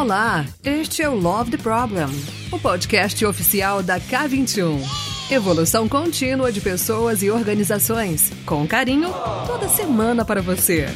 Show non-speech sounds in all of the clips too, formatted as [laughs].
Olá, este é o Love the Problem, o podcast oficial da K21. Evolução contínua de pessoas e organizações, com carinho, toda semana para você.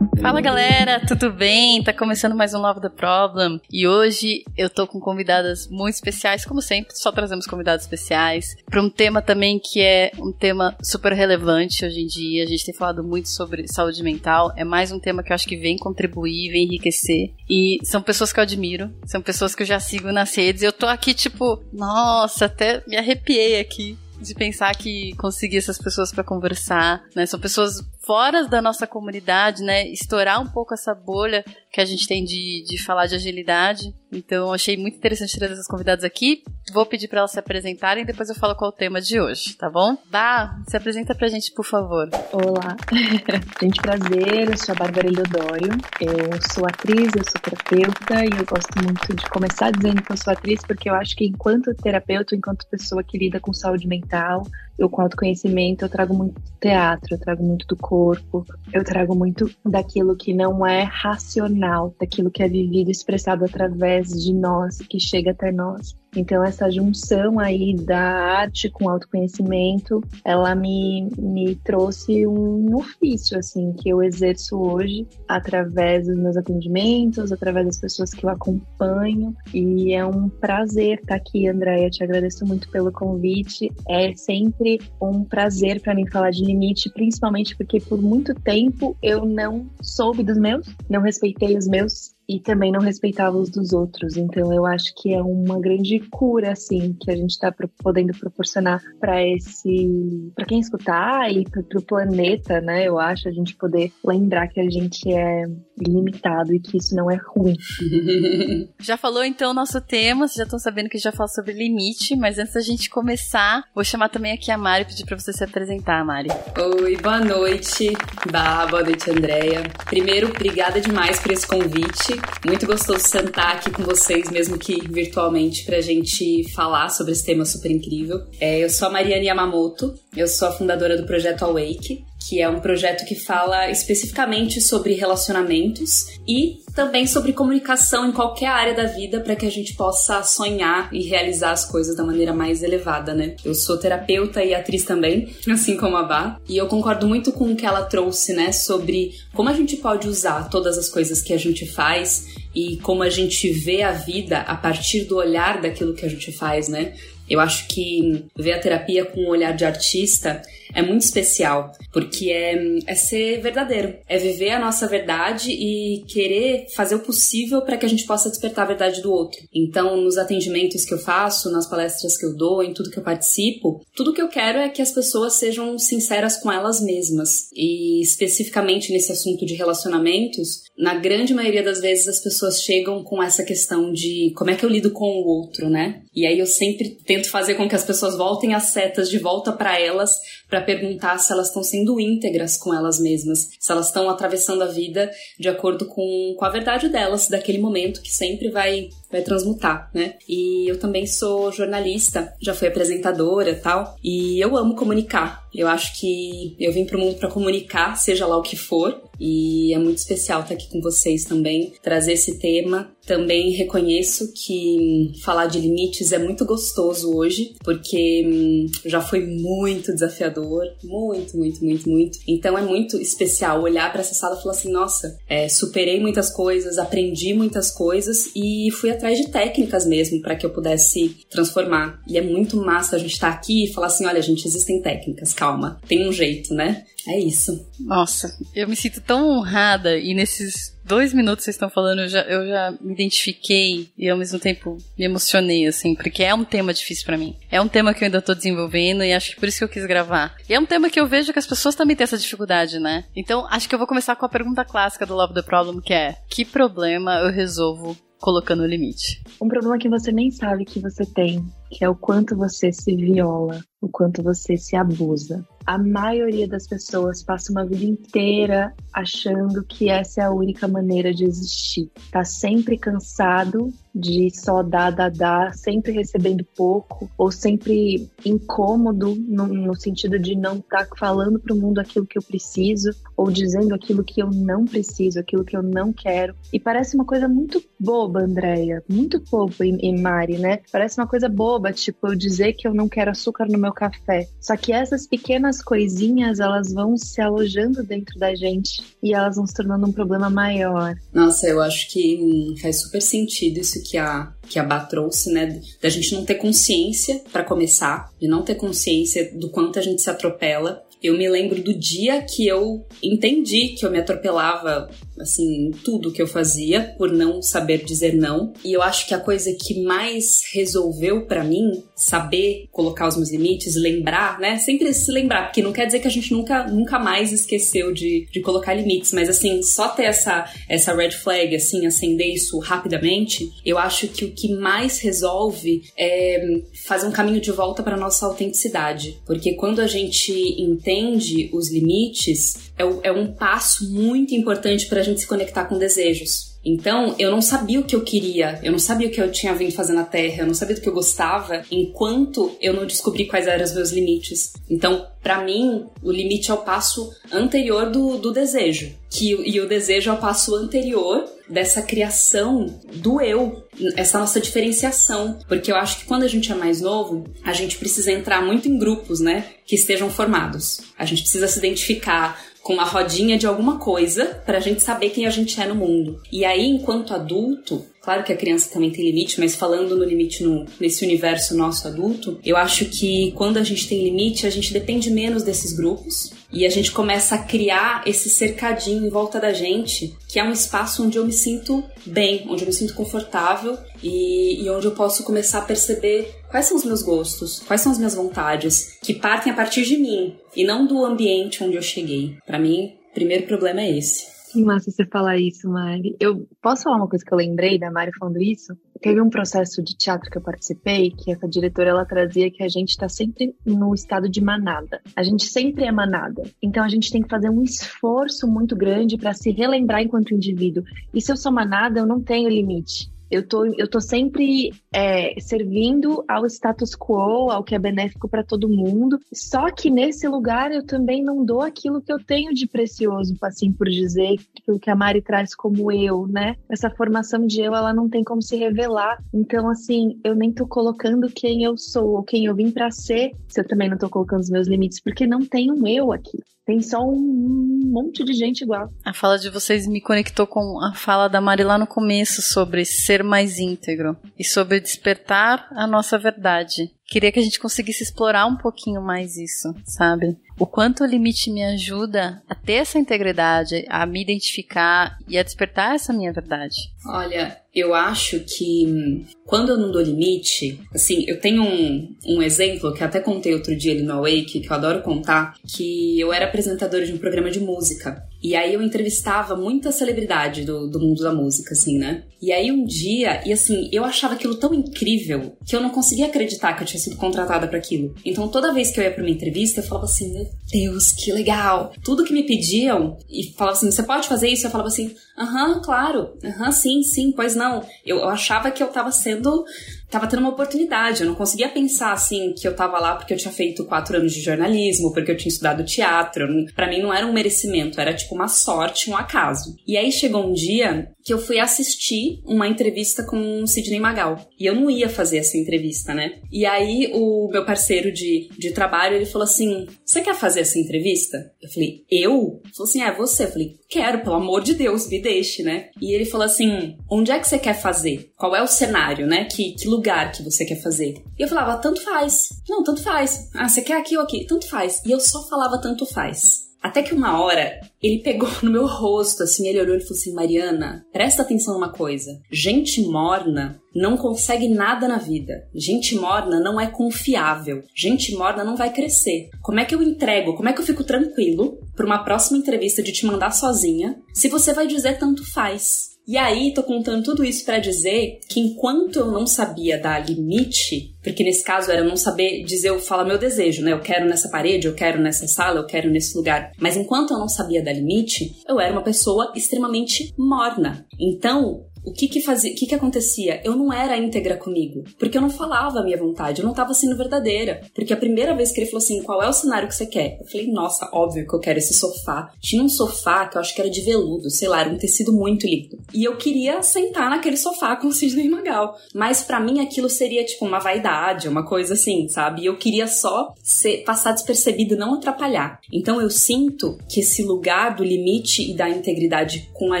Fala galera, tudo bem? Tá começando mais um Love the Problem e hoje eu tô com convidadas muito especiais, como sempre, só trazemos convidados especiais para um tema também que é um tema super relevante hoje em dia. A gente tem falado muito sobre saúde mental, é mais um tema que eu acho que vem contribuir, vem enriquecer e são pessoas que eu admiro, são pessoas que eu já sigo nas redes. Eu tô aqui tipo, nossa, até me arrepiei aqui de pensar que conseguir essas pessoas para conversar, né? São pessoas fora da nossa comunidade, né? Estourar um pouco essa bolha que a gente tem de, de falar de agilidade. Então, achei muito interessante trazer essas convidadas aqui. Vou pedir para elas se apresentarem e depois eu falo qual é o tema de hoje, tá bom? Bah, se apresenta pra gente, por favor. Olá. [laughs] gente, prazer. Eu sou a Bárbara Eleodório. Eu sou atriz, eu sou terapeuta e eu gosto muito de começar dizendo que eu sou atriz porque eu acho que enquanto terapeuta, enquanto pessoa que lida com saúde mental, eu com autoconhecimento, eu trago muito teatro, eu trago muito do corpo, eu trago muito daquilo que não é racional, daquilo que é vivido, expressado através de nós, que chega até nós. Então, essa junção aí da arte com autoconhecimento, ela me, me trouxe um ofício, assim, que eu exerço hoje através dos meus atendimentos, através das pessoas que eu acompanho. E é um prazer estar aqui, Andréia. Te agradeço muito pelo convite. É sempre um prazer para mim falar de limite, principalmente porque por muito tempo eu não soube dos meus, não respeitei os meus e também não respeitava os dos outros. Então eu acho que é uma grande cura assim que a gente está podendo proporcionar para esse, para quem escutar e para o planeta, né? Eu acho a gente poder lembrar que a gente é limitado e que isso não é ruim. [laughs] já falou então o nosso tema, vocês já estão sabendo que já fala sobre limite, mas antes da gente começar, vou chamar também aqui a Mari pedir para você se apresentar, Mari. Oi, boa noite. Bah, boa noite, Andréia. Primeiro, obrigada demais por esse convite. Muito gostoso sentar aqui com vocês, mesmo que virtualmente, pra gente falar sobre esse tema super incrível. É, eu sou a Mariane Yamamoto, eu sou a fundadora do projeto Awake, que é um projeto que fala especificamente sobre relacionamentos e também sobre comunicação em qualquer área da vida para que a gente possa sonhar e realizar as coisas da maneira mais elevada, né? Eu sou terapeuta e atriz também, [laughs] assim como a Bá, e eu concordo muito com o que ela trouxe, né, sobre como a gente pode usar todas as coisas que a gente faz e como a gente vê a vida a partir do olhar daquilo que a gente faz, né? Eu acho que ver a terapia com um olhar de artista é muito especial, porque é, é ser verdadeiro, é viver a nossa verdade e querer fazer o possível para que a gente possa despertar a verdade do outro. Então, nos atendimentos que eu faço, nas palestras que eu dou, em tudo que eu participo, tudo que eu quero é que as pessoas sejam sinceras com elas mesmas. E especificamente nesse assunto de relacionamentos, na grande maioria das vezes as pessoas chegam com essa questão de como é que eu lido com o outro, né? E aí eu sempre tento fazer com que as pessoas voltem as setas de volta para elas para perguntar se elas estão sendo íntegras com elas mesmas, se elas estão atravessando a vida de acordo com, com a verdade delas, daquele momento que sempre vai vai transmutar, né? E eu também sou jornalista, já fui apresentadora tal, e eu amo comunicar. Eu acho que eu vim pro mundo para comunicar, seja lá o que for, e é muito especial estar aqui com vocês também, trazer esse tema. Também reconheço que falar de limites é muito gostoso hoje, porque hum, já foi muito desafiador, muito, muito, muito, muito. Então é muito especial olhar para essa sala e falar assim: nossa, é, superei muitas coisas, aprendi muitas coisas e fui atrás de técnicas mesmo para que eu pudesse transformar. E é muito massa a gente estar tá aqui e falar assim: olha, gente, existem técnicas, calma, tem um jeito, né? É isso. Nossa, eu me sinto tão honrada e nesses dois minutos que vocês estão falando, eu já, eu já me identifiquei e ao mesmo tempo me emocionei, assim, porque é um tema difícil para mim. É um tema que eu ainda tô desenvolvendo e acho que por isso que eu quis gravar. E é um tema que eu vejo que as pessoas também têm essa dificuldade, né? Então, acho que eu vou começar com a pergunta clássica do Love the Problem, que é: que problema eu resolvo colocando o limite? Um problema que você nem sabe que você tem, que é o quanto você se viola, o quanto você se abusa. A maioria das pessoas passa uma vida inteira achando que essa é a única maneira de existir. Tá sempre cansado de só dar, dar, dar, sempre recebendo pouco, ou sempre incômodo no, no sentido de não estar tá falando para o mundo aquilo que eu preciso, ou dizendo aquilo que eu não preciso, aquilo que eu não quero. E parece uma coisa muito boba, Andréia, muito boba em Mari, né? Parece uma coisa boba, tipo, eu dizer que eu não quero açúcar no meu café. Só que essas pequenas coisinhas, elas vão se alojando dentro da gente e elas vão se tornando um problema maior. Nossa, eu acho que faz super sentido isso que a que a Bá trouxe, né? Da gente não ter consciência para começar, de não ter consciência do quanto a gente se atropela eu me lembro do dia que eu entendi que eu me atropelava, assim, tudo que eu fazia, por não saber dizer não. E eu acho que a coisa que mais resolveu para mim, saber colocar os meus limites, lembrar, né? Sempre se lembrar, porque não quer dizer que a gente nunca, nunca mais esqueceu de, de colocar limites, mas assim, só ter essa, essa red flag, assim, acender isso rapidamente, eu acho que o que mais resolve é fazer um caminho de volta para nossa autenticidade. Porque quando a gente entende os limites, é, é um passo muito importante para a gente se conectar com desejos. Então, eu não sabia o que eu queria, eu não sabia o que eu tinha vindo fazer na Terra, eu não sabia do que eu gostava, enquanto eu não descobri quais eram os meus limites. Então, para mim, o limite é o passo anterior do, do desejo, que, e o desejo é o passo anterior dessa criação do eu, essa nossa diferenciação. Porque eu acho que quando a gente é mais novo, a gente precisa entrar muito em grupos, né? Que estejam formados. A gente precisa se identificar com uma rodinha de alguma coisa para a gente saber quem a gente é no mundo. E aí, enquanto adulto, Claro que a criança também tem limite, mas falando no limite no, nesse universo nosso adulto, eu acho que quando a gente tem limite, a gente depende menos desses grupos e a gente começa a criar esse cercadinho em volta da gente, que é um espaço onde eu me sinto bem, onde eu me sinto confortável e, e onde eu posso começar a perceber quais são os meus gostos, quais são as minhas vontades, que partem a partir de mim e não do ambiente onde eu cheguei. Para mim, o primeiro problema é esse. Que massa você falar isso, Mari. Eu posso falar uma coisa que eu lembrei da Mari falando isso? Teve um processo de teatro que eu participei, que essa diretora ela trazia que a gente está sempre no estado de manada. A gente sempre é manada. Então a gente tem que fazer um esforço muito grande para se relembrar enquanto indivíduo. E se eu sou manada, eu não tenho limite eu tô, eu tô sempre é, servindo ao status quo, ao que é benéfico para todo mundo. Só que nesse lugar eu também não dou aquilo que eu tenho de precioso, assim por dizer, aquilo que a Mari traz como eu, né? Essa formação de eu, ela não tem como se revelar. Então, assim, eu nem tô colocando quem eu sou ou quem eu vim para ser, se eu também não tô colocando os meus limites, porque não tem um eu aqui. Tem só um monte de gente igual. A fala de vocês me conectou com a fala da Mari lá no começo sobre ser mais íntegro e sobre despertar a nossa verdade. Queria que a gente conseguisse explorar um pouquinho mais isso, sabe? O quanto o limite me ajuda a ter essa integridade, a me identificar e a despertar essa minha verdade. Olha, eu acho que hum, quando eu não dou limite, assim, eu tenho um, um exemplo que até contei outro dia ali no Awake, que eu adoro contar, que eu era apresentadora de um programa de música. E aí eu entrevistava muita celebridade do, do mundo da música, assim, né? E aí um dia, e assim, eu achava aquilo tão incrível que eu não conseguia acreditar que eu tinha sido contratada para aquilo. Então toda vez que eu ia pra uma entrevista, eu falava assim, meu Deus, que legal! Tudo que me pediam, e falava assim, você pode fazer isso? Eu falava assim, aham, claro, aham, sim, sim, pois não. Eu, eu achava que eu tava sendo tava tendo uma oportunidade. Eu não conseguia pensar assim que eu tava lá porque eu tinha feito quatro anos de jornalismo, porque eu tinha estudado teatro. para mim não era um merecimento, era tipo uma sorte, um acaso. E aí chegou um dia que eu fui assistir uma entrevista com o Sidney Magal. E eu não ia fazer essa entrevista, né? E aí o meu parceiro de, de trabalho, ele falou assim: Você quer fazer essa entrevista? Eu falei, eu? Ele falou assim: É, você. Eu falei, quero, pelo amor de Deus, me deixe, né? E ele falou assim: Onde é que você quer fazer? Qual é o cenário, né? Que, que lugar que você quer fazer? E eu falava, tanto faz. Não, tanto faz. Ah, você quer aqui ou aqui? Tanto faz. E eu só falava tanto faz. Até que uma hora ele pegou [laughs] no meu rosto, assim, ele olhou e falou assim: Mariana, presta atenção numa coisa. Gente morna não consegue nada na vida. Gente morna não é confiável. Gente morna não vai crescer. Como é que eu entrego? Como é que eu fico tranquilo para uma próxima entrevista de te mandar sozinha se você vai dizer tanto faz? E aí, tô contando tudo isso para dizer que enquanto eu não sabia dar limite, porque nesse caso era não saber dizer, eu falo meu desejo, né? Eu quero nessa parede, eu quero nessa sala, eu quero nesse lugar. Mas enquanto eu não sabia dar limite, eu era uma pessoa extremamente morna. Então, o que que fazia, o que que acontecia? Eu não era íntegra comigo, porque eu não falava a minha vontade, eu não tava sendo verdadeira. Porque a primeira vez que ele falou assim, qual é o cenário que você quer? Eu falei, nossa, óbvio que eu quero esse sofá. Tinha um sofá que eu acho que era de veludo, sei lá, era um tecido muito lindo. E eu queria sentar naquele sofá com o Sidney Magal. Mas para mim aquilo seria tipo uma vaidade, uma coisa assim, sabe? E eu queria só ser, passar despercebido, não atrapalhar. Então eu sinto que esse lugar do limite e da integridade com a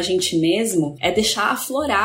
gente mesmo é deixar aflorar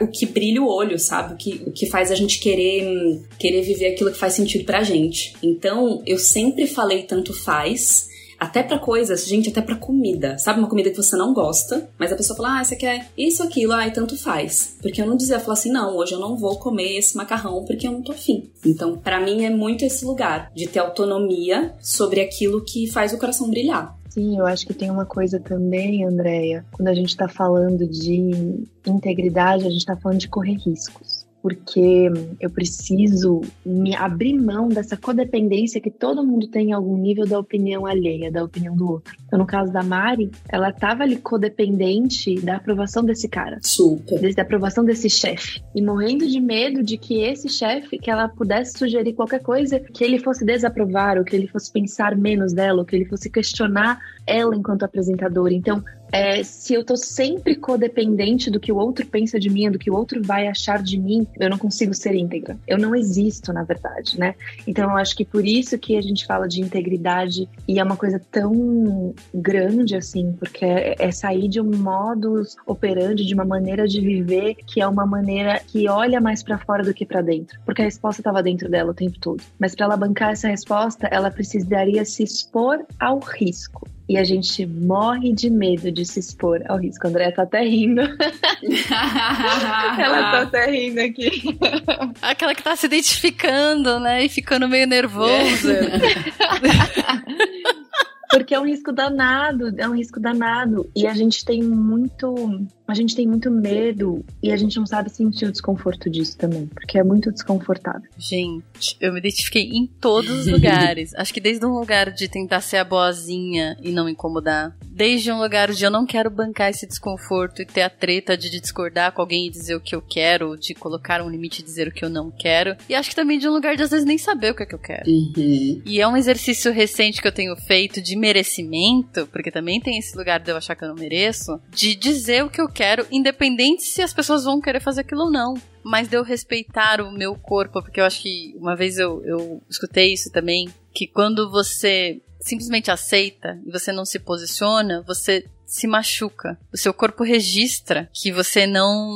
o que brilha o olho, sabe? O que, o que faz a gente querer, querer viver aquilo que faz sentido pra gente. Então eu sempre falei tanto faz até para coisas, gente, até para comida. Sabe uma comida que você não gosta, mas a pessoa fala: "Ah, você quer isso aquilo, ai, tanto faz". Porque eu não dizia, falar assim: "Não, hoje eu não vou comer esse macarrão porque eu não tô afim". Então, para mim é muito esse lugar de ter autonomia sobre aquilo que faz o coração brilhar. Sim, eu acho que tem uma coisa também, Andréia, quando a gente está falando de integridade, a gente está falando de correr riscos porque eu preciso me abrir mão dessa codependência que todo mundo tem em algum nível da opinião alheia, da opinião do outro. Então, no caso da Mari, ela estava ali codependente da aprovação desse cara. Super. Da aprovação desse chefe. E morrendo de medo de que esse chefe, que ela pudesse sugerir qualquer coisa, que ele fosse desaprovar, ou que ele fosse pensar menos dela, ou que ele fosse questionar ela enquanto apresentadora. Então, é, se eu tô sempre codependente do que o outro pensa de mim, do que o outro vai achar de mim, eu não consigo ser íntegra. Eu não existo, na verdade, né? Então, eu acho que por isso que a gente fala de integridade e é uma coisa tão grande assim, porque é, é sair de um modus operandi, de uma maneira de viver que é uma maneira que olha mais para fora do que para dentro, porque a resposta estava dentro dela o tempo todo. Mas para ela bancar essa resposta, ela precisaria se expor ao risco. E a gente morre de medo de se expor ao risco. A André tá até rindo. [laughs] Ela tá até rindo aqui. Aquela que tá se identificando, né? E ficando meio nervosa. Porque é um risco danado, é um risco danado. E a gente tem muito a gente tem muito medo e a gente não sabe sentir o desconforto disso também, porque é muito desconfortável. Gente, eu me identifiquei em todos os lugares. Acho que desde um lugar de tentar ser a boazinha e não incomodar, desde um lugar de eu não quero bancar esse desconforto e ter a treta de discordar com alguém e dizer o que eu quero, de colocar um limite e dizer o que eu não quero. E acho que também de um lugar de às vezes nem saber o que é que eu quero. Uhum. E é um exercício recente que eu tenho feito de merecimento, porque também tem esse lugar de eu achar que eu não mereço, de dizer o que eu quero, independente se as pessoas vão querer fazer aquilo ou não. Mas de eu respeitar o meu corpo, porque eu acho que uma vez eu, eu escutei isso também, que quando você simplesmente aceita e você não se posiciona, você se machuca. O seu corpo registra que você não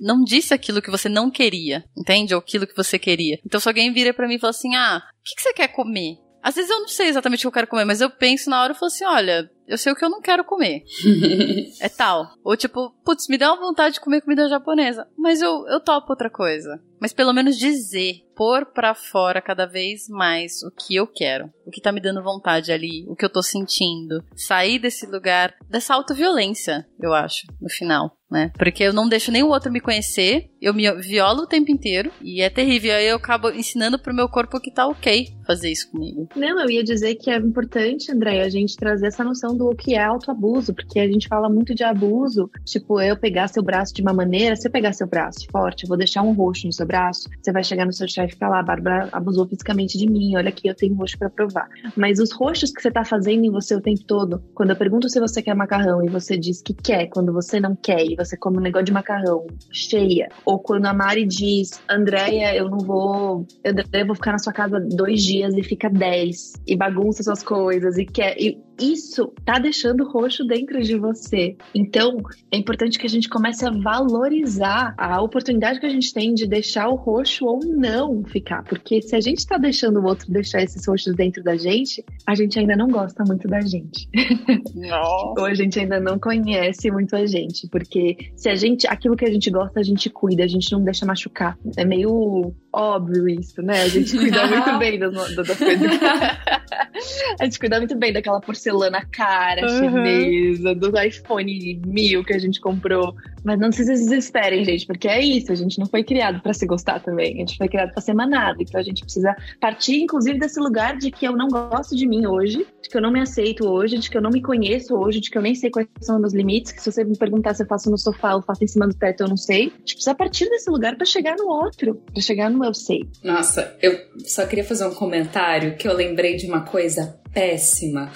não disse aquilo que você não queria, entende? Ou aquilo que você queria. Então, se alguém vira para mim e fala assim: Ah, o que, que você quer comer? Às vezes eu não sei exatamente o que eu quero comer, mas eu penso na hora e falo assim: olha, eu sei o que eu não quero comer. [laughs] é tal. Ou tipo, putz, me dá uma vontade de comer comida japonesa, mas eu, eu topo outra coisa. Mas pelo menos dizer, pôr pra fora cada vez mais o que eu quero, o que tá me dando vontade ali, o que eu tô sentindo. Sair desse lugar, dessa autoviolência, eu acho, no final, né? Porque eu não deixo nem o outro me conhecer, eu me violo o tempo inteiro e é terrível. Aí eu acabo ensinando pro meu corpo que tá ok fazer isso comigo. Não, eu ia dizer que é importante, André, a gente trazer essa noção do que é autoabuso, porque a gente fala muito de abuso, tipo, eu pegar seu braço de uma maneira, se eu pegar seu braço forte, eu vou deixar um roxo no seu braço, você vai chegar no seu chefe e falar, a Bárbara abusou fisicamente de mim, olha aqui, eu tenho roxo para provar. Mas os roxos que você tá fazendo em você o tempo todo, quando eu pergunto se você quer macarrão e você diz que quer, quando você não quer e você come um negócio de macarrão cheia, ou quando a Mari diz, Andréia, eu não vou, eu, vou ficar na sua casa dois dias e fica dez, e bagunça suas coisas, e quer, e isso tá deixando roxo dentro de você. Então, é importante que a gente comece a valorizar a oportunidade que a gente tem de deixar o roxo ou não ficar. Porque se a gente tá deixando o outro deixar esses roxos dentro da gente, a gente ainda não gosta muito da gente. [laughs] ou a gente ainda não conhece muito a gente. Porque se a gente, aquilo que a gente gosta, a gente cuida, a gente não deixa machucar. É meio óbvio isso, né? A gente cuida [laughs] muito bem das, das coisas. [laughs] a gente cuida muito bem daquela porcelana cara uhum. chinesa, do iPhone mil que a gente comprou. Mas não se desesperem, gente, porque é isso. A gente não foi criado para se gostar também. A gente foi criado para ser manado. Então a gente precisa partir, inclusive, desse lugar de que eu não gosto de mim hoje, de que eu não me aceito hoje, de que eu não me conheço hoje, de que eu nem sei quais são os meus limites. Que se você me perguntar se eu faço no sofá ou faço em cima do teto, eu não sei. A gente precisa partir desse lugar para chegar no outro, para chegar no eu sei. Nossa, eu só queria fazer um comentário que eu lembrei de uma coisa péssima.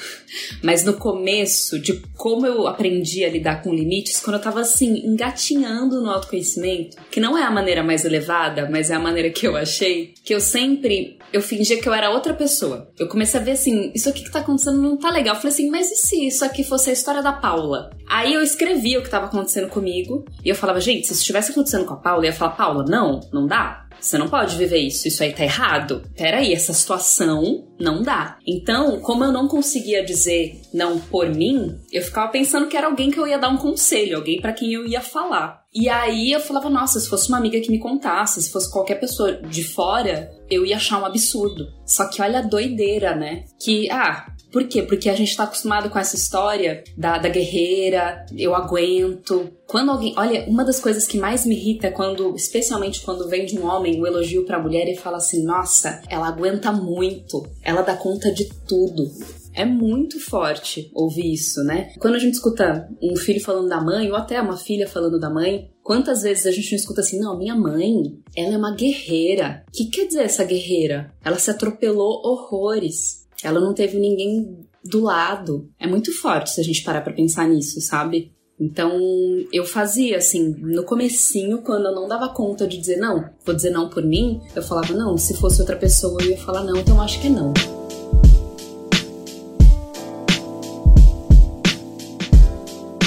Mas no começo, de como eu aprendi a lidar com limites, quando eu tava assim, engatinhando no autoconhecimento, que não é a maneira mais elevada, mas é a maneira que eu achei, que eu sempre eu fingia que eu era outra pessoa. Eu comecei a ver assim, isso aqui que tá acontecendo não tá legal. Eu falei assim, mas e se isso aqui fosse a história da Paula? Aí eu escrevia o que tava acontecendo comigo e eu falava, gente, se isso estivesse acontecendo com a Paula, eu ia falar, Paula, não, não dá. Você não pode viver isso, isso aí tá errado. Peraí, essa situação não dá. Então, como eu não conseguia dizer não por mim, eu ficava pensando que era alguém que eu ia dar um conselho, alguém para quem eu ia falar. E aí eu falava, nossa, se fosse uma amiga que me contasse, se fosse qualquer pessoa de fora, eu ia achar um absurdo. Só que olha a doideira, né? Que, ah, por quê? Porque a gente tá acostumado com essa história da, da guerreira, eu aguento. Quando alguém. Olha, uma das coisas que mais me irrita é quando, especialmente quando vem de um homem, o um elogio pra mulher e fala assim: nossa, ela aguenta muito, ela dá conta de tudo. É muito forte ouvir isso, né? Quando a gente escuta um filho falando da mãe, ou até uma filha falando da mãe, quantas vezes a gente não escuta assim, não, minha mãe, ela é uma guerreira. O que quer dizer essa guerreira? Ela se atropelou horrores. Ela não teve ninguém do lado. É muito forte se a gente parar para pensar nisso, sabe? Então, eu fazia assim, no comecinho, quando eu não dava conta de dizer não, vou dizer não por mim, eu falava não, se fosse outra pessoa eu ia falar não, então acho que é não.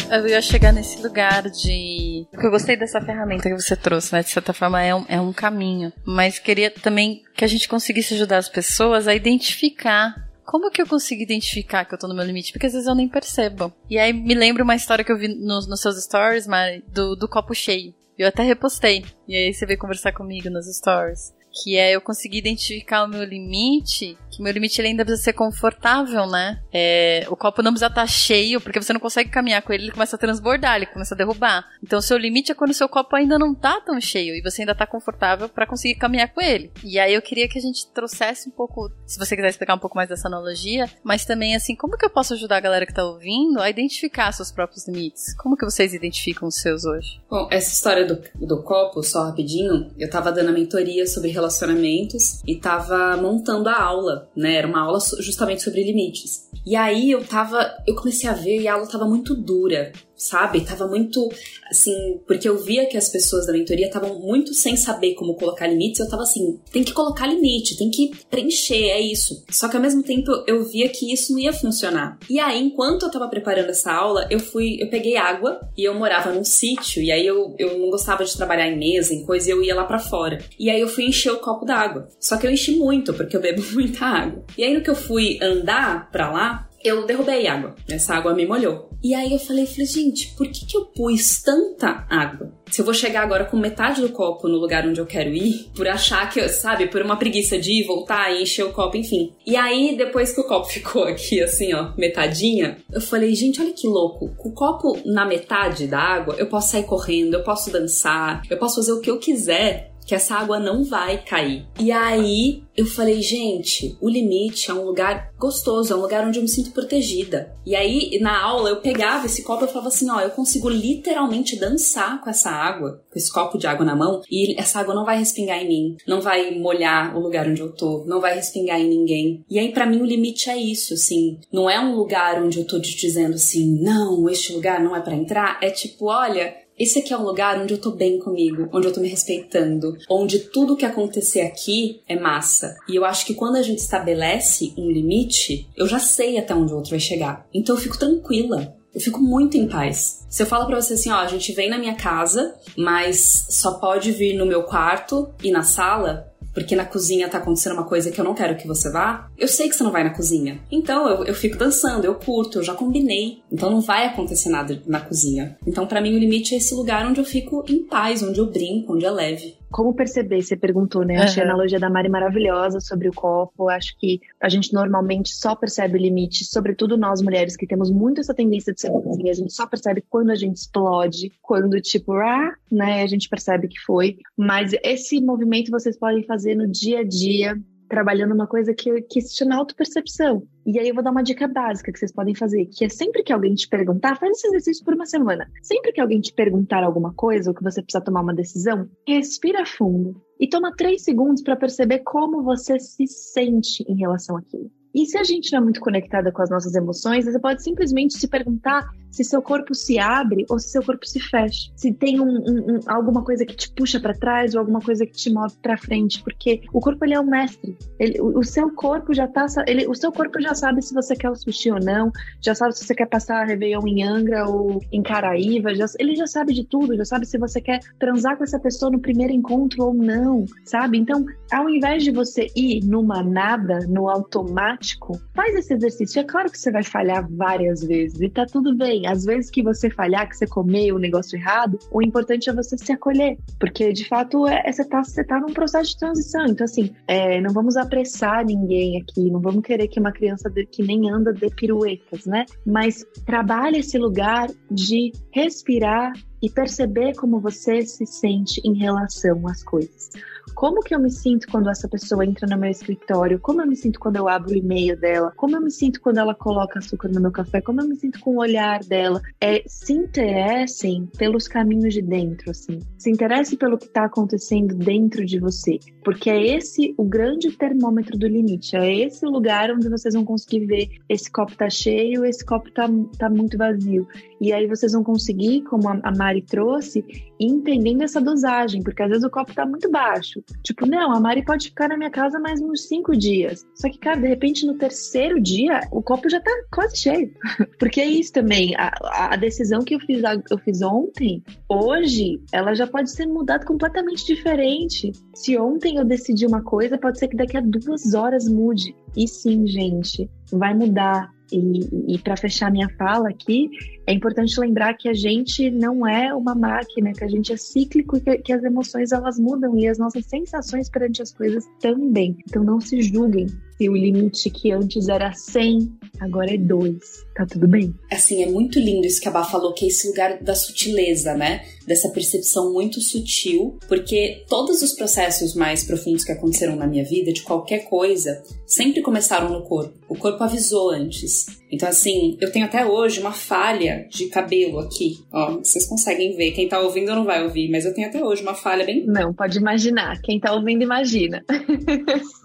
Eu ia chegar nesse lugar de. Porque eu gostei dessa ferramenta que você trouxe, né? De certa forma é um, é um caminho. Mas queria também que a gente conseguisse ajudar as pessoas a identificar como que eu consigo identificar que eu tô no meu limite? Porque às vezes eu nem percebo. E aí me lembra uma história que eu vi nos, nos seus stories, Mari, do, do copo cheio. Eu até repostei. E aí você veio conversar comigo nos stories que é eu conseguir identificar o meu limite, que meu limite ele ainda precisa ser confortável, né? É, o copo não precisa estar tá cheio, porque você não consegue caminhar com ele, ele começa a transbordar, ele começa a derrubar. Então o seu limite é quando o seu copo ainda não tá tão cheio e você ainda tá confortável para conseguir caminhar com ele. E aí eu queria que a gente trouxesse um pouco, se você quiser explicar um pouco mais dessa analogia, mas também assim, como que eu posso ajudar a galera que tá ouvindo a identificar seus próprios limites? Como que vocês identificam os seus hoje? Bom, essa história do, do copo, só rapidinho, eu tava dando a mentoria sobre relacionamento relacionamentos e tava montando a aula, né? Era uma aula justamente sobre limites. E aí eu tava, eu comecei a ver e a aula tava muito dura sabe? Tava muito assim, porque eu via que as pessoas da mentoria estavam muito sem saber como colocar limites, eu tava assim, tem que colocar limite, tem que preencher, é isso. Só que ao mesmo tempo eu via que isso não ia funcionar. E aí, enquanto eu tava preparando essa aula, eu fui, eu peguei água e eu morava num sítio, e aí eu, eu não gostava de trabalhar em mesa, em coisa, e eu ia lá para fora. E aí eu fui encher o copo d'água. Só que eu enchi muito, porque eu bebo [laughs] muita água. E aí no que eu fui andar pra lá, eu derrubei água. Essa água me molhou. E aí eu falei, falei, gente, por que, que eu pus tanta água? Se eu vou chegar agora com metade do copo no lugar onde eu quero ir, por achar que, sabe, por uma preguiça de ir, voltar e encher o copo, enfim. E aí, depois que o copo [laughs] ficou aqui, assim, ó, metadinha, eu falei, gente, olha que louco. Com o copo na metade da água, eu posso sair correndo, eu posso dançar, eu posso fazer o que eu quiser que essa água não vai cair. E aí eu falei, gente, o limite é um lugar gostoso, é um lugar onde eu me sinto protegida. E aí na aula eu pegava esse copo e falava assim: ó, eu consigo literalmente dançar com essa água, com esse copo de água na mão, e essa água não vai respingar em mim, não vai molhar o lugar onde eu tô, não vai respingar em ninguém. E aí para mim o limite é isso, assim, não é um lugar onde eu tô te dizendo assim, não, este lugar não é para entrar, é tipo, olha, esse aqui é um lugar onde eu tô bem comigo, onde eu tô me respeitando, onde tudo que acontecer aqui é massa. E eu acho que quando a gente estabelece um limite, eu já sei até onde o outro vai chegar. Então eu fico tranquila. Eu fico muito em paz. Se eu falo pra você assim, ó, a gente vem na minha casa, mas só pode vir no meu quarto e na sala, porque na cozinha tá acontecendo uma coisa que eu não quero que você vá, eu sei que você não vai na cozinha. Então eu, eu fico dançando, eu curto, eu já combinei. Então não vai acontecer nada na cozinha. Então para mim o limite é esse lugar onde eu fico em paz, onde eu brinco, onde é leve. Como perceber? Você perguntou, né? Achei a analogia da Mari maravilhosa sobre o copo. Acho que a gente normalmente só percebe o limite, sobretudo nós mulheres que temos muito essa tendência de ser assim, a gente só percebe quando a gente explode, quando tipo, ah, né, a gente percebe que foi. Mas esse movimento vocês podem fazer no dia a dia, trabalhando uma coisa que, que se chama autopercepção. E aí eu vou dar uma dica básica que vocês podem fazer, que é sempre que alguém te perguntar, faz esse exercício por uma semana. Sempre que alguém te perguntar alguma coisa ou que você precisa tomar uma decisão, respira fundo e toma três segundos para perceber como você se sente em relação àquilo. E se a gente não é muito conectada com as nossas emoções, você pode simplesmente se perguntar se seu corpo se abre ou se seu corpo se fecha. Se tem um, um, um, alguma coisa que te puxa para trás ou alguma coisa que te move para frente, porque o corpo ele é o mestre. Ele, o, o, seu corpo já tá, ele, o seu corpo já sabe se você quer o sushi ou não, já sabe se você quer passar a Réveillon em Angra ou em Caraíva, já, ele já sabe de tudo, já sabe se você quer transar com essa pessoa no primeiro encontro ou não, sabe? Então, ao invés de você ir numa nada, no automático, faz esse exercício. É claro que você vai falhar várias vezes e tá tudo bem às vezes que você falhar, que você comeu o negócio errado, o importante é você se acolher, porque de fato é, é, você, tá, você tá num processo de transição. Então, assim, é, não vamos apressar ninguém aqui, não vamos querer que uma criança de, que nem anda dê piruetas, né? Mas trabalhe esse lugar de respirar e perceber como você se sente em relação às coisas como que eu me sinto quando essa pessoa entra no meu escritório, como eu me sinto quando eu abro o e-mail dela, como eu me sinto quando ela coloca açúcar no meu café, como eu me sinto com o olhar dela. É, se interessem pelos caminhos de dentro, assim. Se interesse pelo que está acontecendo dentro de você, porque é esse o grande termômetro do limite. É esse o lugar onde vocês vão conseguir ver esse copo tá cheio, esse copo tá, tá muito vazio. E aí vocês vão conseguir, como a Mari trouxe, entendendo essa dosagem, porque às vezes o copo tá muito baixo. Tipo, não, a Mari pode ficar na minha casa mais uns cinco dias. Só que, cara, de repente no terceiro dia, o copo já tá quase cheio. [laughs] porque é isso também. A, a decisão que eu fiz, eu fiz ontem, hoje, ela já pode ser mudada completamente diferente. Se ontem eu decidi uma coisa, pode ser que daqui a duas horas mude. E sim, gente, vai mudar. E, e para fechar minha fala aqui, é importante lembrar que a gente não é uma máquina, que a gente é cíclico e que, que, as emoções elas mudam e as nossas sensações perante as coisas também. Então não se julguem se o limite que antes era 100, agora é 2. Tá tudo bem? Assim, é muito lindo isso que a Bá falou, que é esse lugar da sutileza, né? Dessa percepção muito sutil, porque todos os processos mais profundos que aconteceram na minha vida, de qualquer coisa, sempre começaram no corpo. O corpo avisou antes. Então, assim, eu tenho até hoje uma falha de cabelo aqui. Ó, vocês conseguem ver. Quem tá ouvindo não vai ouvir, mas eu tenho até hoje uma falha bem. Não, pode imaginar. Quem tá ouvindo, imagina.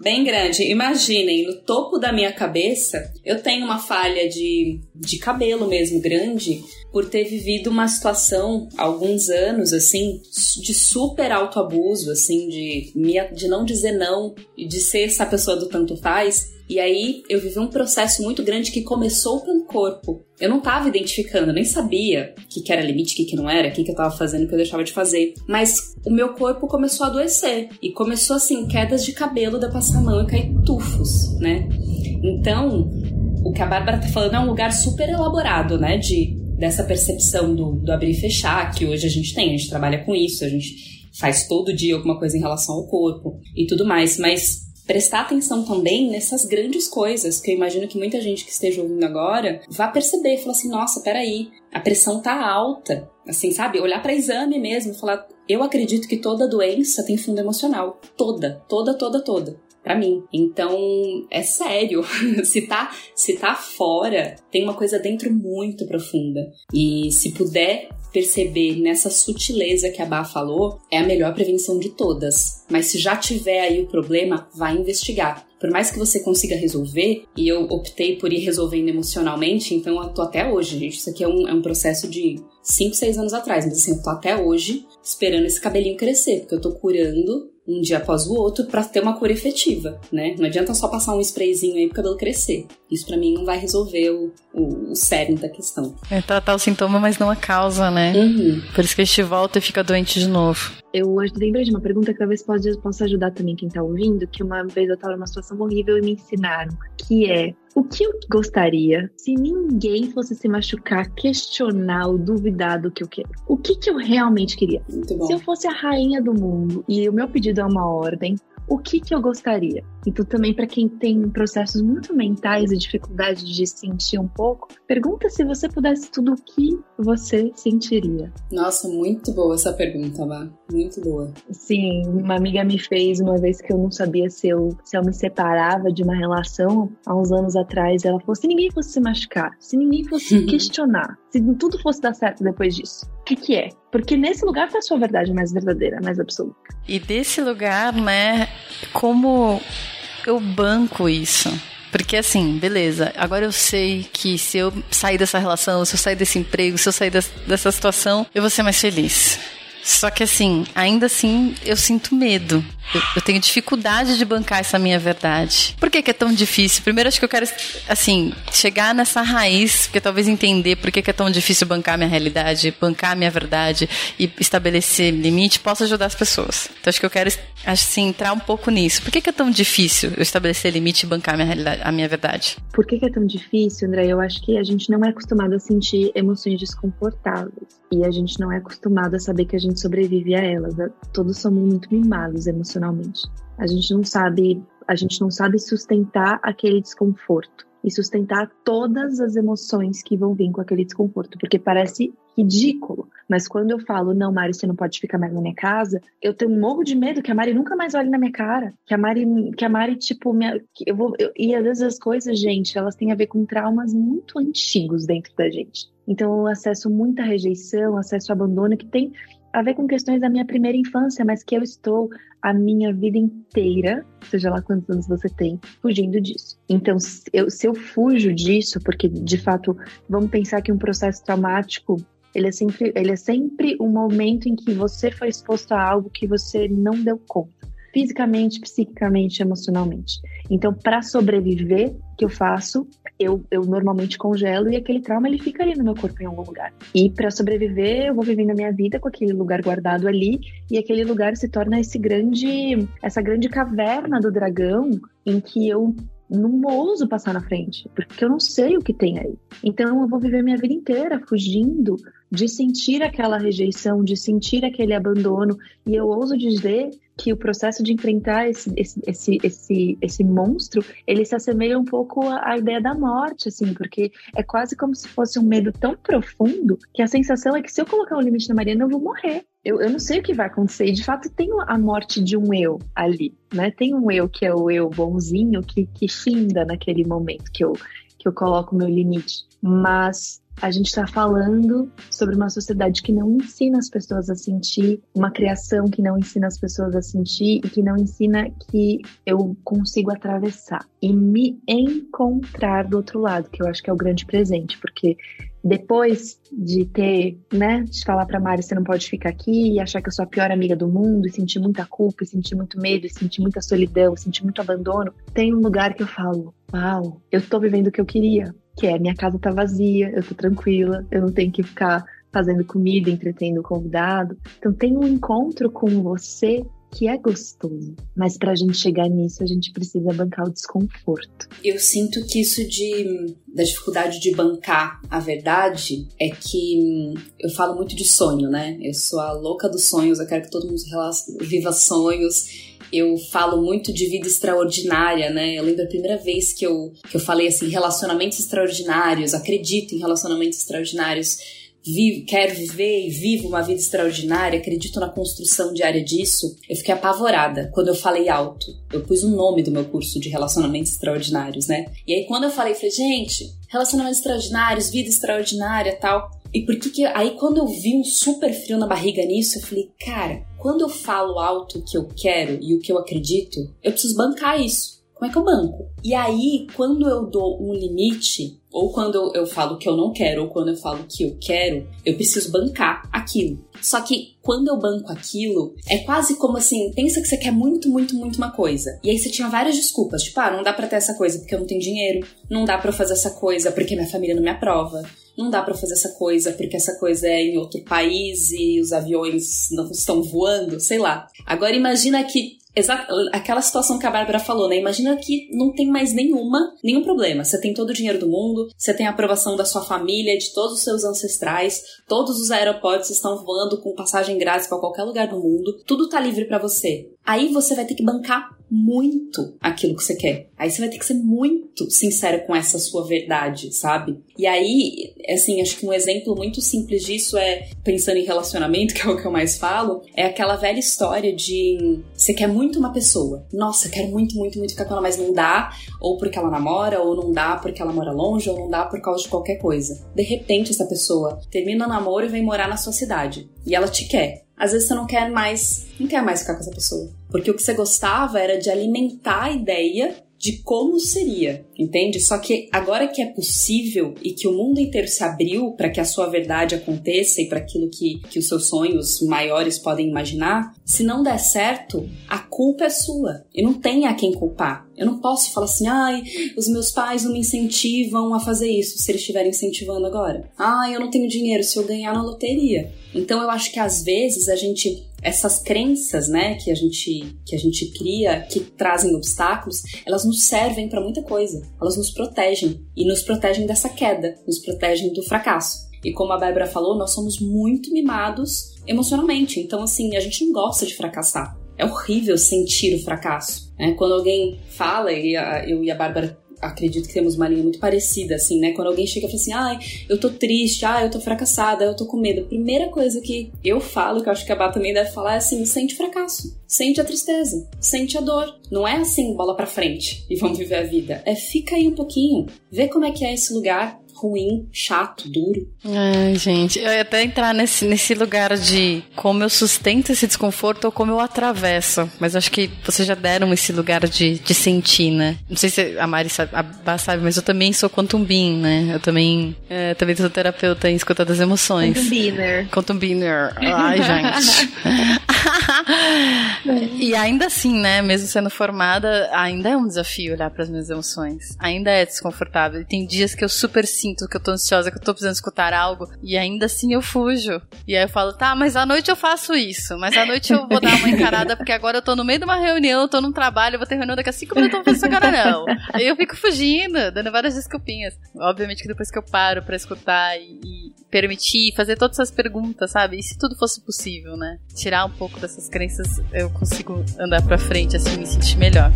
bem grande. Imaginem, no topo da minha cabeça, eu tenho uma falha de, de cabelo mesmo, grande, por ter vivido uma situação, alguns anos, assim, de super autoabuso, assim, de, de não dizer não e de ser essa pessoa do tanto faz e aí eu vivi um processo muito grande que começou pelo corpo. Eu não estava identificando, nem sabia o que, que, era limite, o que, que não era, o que, que eu estava fazendo, o que eu deixava de fazer. Mas o meu corpo começou a adoecer. E começou assim, quedas de cabelo da passar a mão e cair tufos, né? Então, o que a Bárbara tá falando é um lugar super elaborado, né? De, dessa percepção do, do abrir e fechar, que hoje a gente tem, a gente trabalha com isso, a gente faz todo dia alguma coisa em relação ao corpo e tudo mais. Mas prestar atenção também nessas grandes coisas que eu imagino que muita gente que esteja ouvindo agora vá perceber, falar assim, nossa, peraí, a pressão tá alta, assim, sabe? Olhar para exame mesmo, falar, eu acredito que toda doença tem fundo emocional, toda, toda, toda, toda para mim. Então, é sério. [laughs] se tá, se tá fora, tem uma coisa dentro muito profunda. E se puder perceber nessa sutileza que a Bá falou, é a melhor prevenção de todas. Mas se já tiver aí o problema, vai investigar. Por mais que você consiga resolver, e eu optei por ir resolvendo emocionalmente, então eu tô até hoje, gente. Isso aqui é um, é um processo de 5, 6 anos atrás, mas assim, eu tô até hoje esperando esse cabelinho crescer, porque eu tô curando um dia após o outro para ter uma cura efetiva, né? Não adianta só passar um sprayzinho aí pro cabelo crescer. Isso para mim não vai resolver o, o, o cerne da questão. É tratar o sintoma, mas não a causa, né? Uhum. Por isso que a gente volta e fica doente de novo. eu lembrei de uma pergunta que talvez possa ajudar também quem tá ouvindo, que uma vez eu tava numa situação horrível e me ensinaram, que é o que eu gostaria se ninguém fosse se machucar, questionar ou duvidar do que eu quero? O que, que eu realmente queria? Se eu fosse a rainha do mundo e o meu pedido é uma ordem, o que, que eu gostaria? Então, também para quem tem processos muito mentais e dificuldade de sentir um pouco, pergunta se você pudesse tudo o que você sentiria. Nossa, muito boa essa pergunta, Vá. Muito boa. Sim, uma amiga me fez uma vez que eu não sabia se eu, se eu me separava de uma relação há uns anos atrás. Ela falou: se ninguém fosse se machucar, se ninguém fosse [laughs] questionar, se tudo fosse dar certo depois disso, que, que é? Porque nesse lugar tá a sua verdade mais verdadeira, mais absoluta. E desse lugar, né, como eu banco isso? Porque assim, beleza, agora eu sei que se eu sair dessa relação, se eu sair desse emprego, se eu sair dessa situação, eu vou ser mais feliz. Só que assim, ainda assim, eu sinto medo. Eu, eu, tenho dificuldade de bancar essa minha verdade. Por que, que, é tão difícil? Primeiro, acho que eu quero, assim, chegar nessa raiz, porque talvez entender por que, que é tão difícil bancar minha realidade, bancar minha verdade e estabelecer limite, possa ajudar as pessoas. Então, acho que eu quero, assim, entrar um pouco nisso. Por que, que é tão difícil eu estabelecer limite e bancar minha, realidade, a minha verdade? Por que, que é tão difícil, André? Eu acho que a gente não é acostumado a sentir emoções desconfortáveis. E a gente não é acostumado a saber que a gente sobrevive a elas. Todos somos muito mimados emocionalmente emocionalmente. A gente não sabe, a gente não sabe sustentar aquele desconforto e sustentar todas as emoções que vão vir com aquele desconforto, porque parece ridículo. Mas quando eu falo, não, Mari, você não pode ficar mais na minha casa, eu tenho um morro de medo que a Mari nunca mais olhe na minha cara. Que a Mari, que a Mari tipo, minha, eu vou. Eu, e às vezes as coisas, gente, elas têm a ver com traumas muito antigos dentro da gente. Então eu acesso muita rejeição, acesso abandono, que tem a ver com questões da minha primeira infância, mas que eu estou a minha vida inteira, seja lá quantos anos você tem, fugindo disso. Então, se eu, se eu fujo disso, porque de fato, vamos pensar que um processo traumático ele é sempre, ele é sempre um momento em que você foi exposto a algo que você não deu conta fisicamente, psiquicamente, emocionalmente. Então, para sobreviver, que eu faço? Eu, eu normalmente congelo e aquele trauma ele fica ali no meu corpo em algum lugar. E para sobreviver, eu vou vivendo a minha vida com aquele lugar guardado ali e aquele lugar se torna esse grande, essa grande caverna do dragão em que eu não ouso passar na frente, porque eu não sei o que tem aí. Então eu vou viver minha vida inteira fugindo de sentir aquela rejeição, de sentir aquele abandono, e eu ouso dizer que o processo de enfrentar esse, esse, esse, esse, esse monstro, ele se assemelha um pouco à ideia da morte, assim, porque é quase como se fosse um medo tão profundo que a sensação é que se eu colocar um limite na Mariana, eu vou morrer. Eu, eu não sei o que vai acontecer. E de fato, tem a morte de um eu ali, né? Tem um eu que é o eu bonzinho que, que finda naquele momento que eu, que eu coloco o meu limite. Mas a gente está falando sobre uma sociedade que não ensina as pessoas a sentir, uma criação que não ensina as pessoas a sentir e que não ensina que eu consigo atravessar e me encontrar do outro lado, que eu acho que é o grande presente, porque depois de ter, né, de falar para Mari, você não pode ficar aqui e achar que eu sou a pior amiga do mundo e sentir muita culpa, e sentir muito medo, e sentir muita solidão, e sentir muito abandono, tem um lugar que eu falo, uau, eu tô vivendo o que eu queria, que é minha casa tá vazia, eu tô tranquila, eu não tenho que ficar fazendo comida, entretendo o convidado. Então tem um encontro com você que é gostoso. Mas para a gente chegar nisso, a gente precisa bancar o desconforto. Eu sinto que isso de da dificuldade de bancar a verdade é que eu falo muito de sonho, né? Eu sou a louca dos sonhos, eu quero que todo mundo viva sonhos eu falo muito de vida extraordinária, né? Eu lembro a primeira vez que eu, que eu falei assim, relacionamentos extraordinários, acredito em relacionamentos extraordinários, vivo, quero viver e vivo uma vida extraordinária, acredito na construção diária disso. Eu fiquei apavorada quando eu falei alto. Eu pus o nome do meu curso de relacionamentos extraordinários, né? E aí quando eu falei, falei, gente, relacionamentos extraordinários, vida extraordinária tal. E por que que. Aí quando eu vi um super frio na barriga nisso, eu falei, cara, quando eu falo alto o que eu quero e o que eu acredito, eu preciso bancar isso. Como é que eu banco? E aí, quando eu dou um limite, ou quando eu falo que eu não quero, ou quando eu falo que eu quero, eu preciso bancar aquilo. Só que quando eu banco aquilo, é quase como assim, pensa que você quer muito, muito, muito uma coisa. E aí você tinha várias desculpas, tipo, ah, não dá pra ter essa coisa porque eu não tenho dinheiro, não dá pra eu fazer essa coisa porque minha família não me aprova, não dá para fazer essa coisa porque essa coisa é em outro país e os aviões não estão voando, sei lá. Agora imagina que Exato, aquela situação que a Bárbara falou, né? Imagina que não tem mais nenhuma, nenhum problema. Você tem todo o dinheiro do mundo, você tem a aprovação da sua família, de todos os seus ancestrais, todos os aeroportos estão voando com passagem grátis para qualquer lugar do mundo, tudo tá livre para você. Aí você vai ter que bancar muito aquilo que você quer. Aí você vai ter que ser muito sincero com essa sua verdade, sabe? E aí, assim, acho que um exemplo muito simples disso é, pensando em relacionamento, [laughs] que é o que eu mais falo, é aquela velha história de você quer muito uma pessoa. Nossa, quero muito, muito, muito ficar com ela, mas não dá, ou porque ela namora, ou não dá porque ela mora longe, ou não dá por causa de qualquer coisa. De repente, essa pessoa termina o namoro e vem morar na sua cidade. E ela te quer às vezes você não quer mais, não quer mais ficar com essa pessoa. Porque o que você gostava era de alimentar a ideia de como seria, entende? Só que agora que é possível e que o mundo inteiro se abriu para que a sua verdade aconteça e para aquilo que, que os seus sonhos maiores podem imaginar, se não der certo, a culpa é sua. E não tem a quem culpar. Eu não posso falar assim, ai, os meus pais não me incentivam a fazer isso, se eles estiverem incentivando agora. Ai, eu não tenho dinheiro se eu ganhar na loteria. Então eu acho que às vezes a gente essas crenças, né, que a gente que a gente cria, que trazem obstáculos, elas nos servem para muita coisa. Elas nos protegem e nos protegem dessa queda, nos protegem do fracasso. E como a Bárbara falou, nós somos muito mimados emocionalmente. Então, assim, a gente não gosta de fracassar. É horrível sentir o fracasso. Né? Quando alguém fala, e a, eu e a Bárbara acredito que temos uma linha muito parecida, assim, né? Quando alguém chega e fala assim, ai, eu tô triste, ai, eu tô fracassada, eu tô com medo. A primeira coisa que eu falo, que eu acho que a Bá também deve falar, é assim, sente fracasso. Sente a tristeza, sente a dor. Não é assim, bola pra frente e vamos viver a vida. É fica aí um pouquinho, vê como é que é esse lugar, ruim, chato, duro. Ai, gente, eu ia até entrar nesse, nesse lugar de como eu sustento esse desconforto ou como eu atravesso. Mas acho que vocês já deram esse lugar de, de sentir, né? Não sei se a Mari sabe, a sabe, mas eu também sou quantum bean, né? Eu também, é, também sou terapeuta em escuta das emoções. Quantum beaner. Quantum beaner. Ai, [laughs] gente. e ainda assim, né? Mesmo sendo formada, ainda é um desafio olhar para as minhas emoções. Ainda é desconfortável. E tem dias que eu super sinto que eu tô ansiosa, que eu tô precisando escutar algo, e ainda assim eu fujo. E aí eu falo, tá, mas à noite eu faço isso, mas à noite eu vou dar uma encarada, porque agora eu tô no meio de uma reunião, eu tô num trabalho, vou ter reunião daqui a cinco minutos, eu fazer isso agora não. Aí eu fico fugindo, dando várias desculpinhas. Obviamente que depois que eu paro pra escutar e, e permitir, fazer todas essas perguntas, sabe? E se tudo fosse possível, né? Tirar um pouco dessas crenças, eu consigo andar pra frente, assim, me sentir melhor.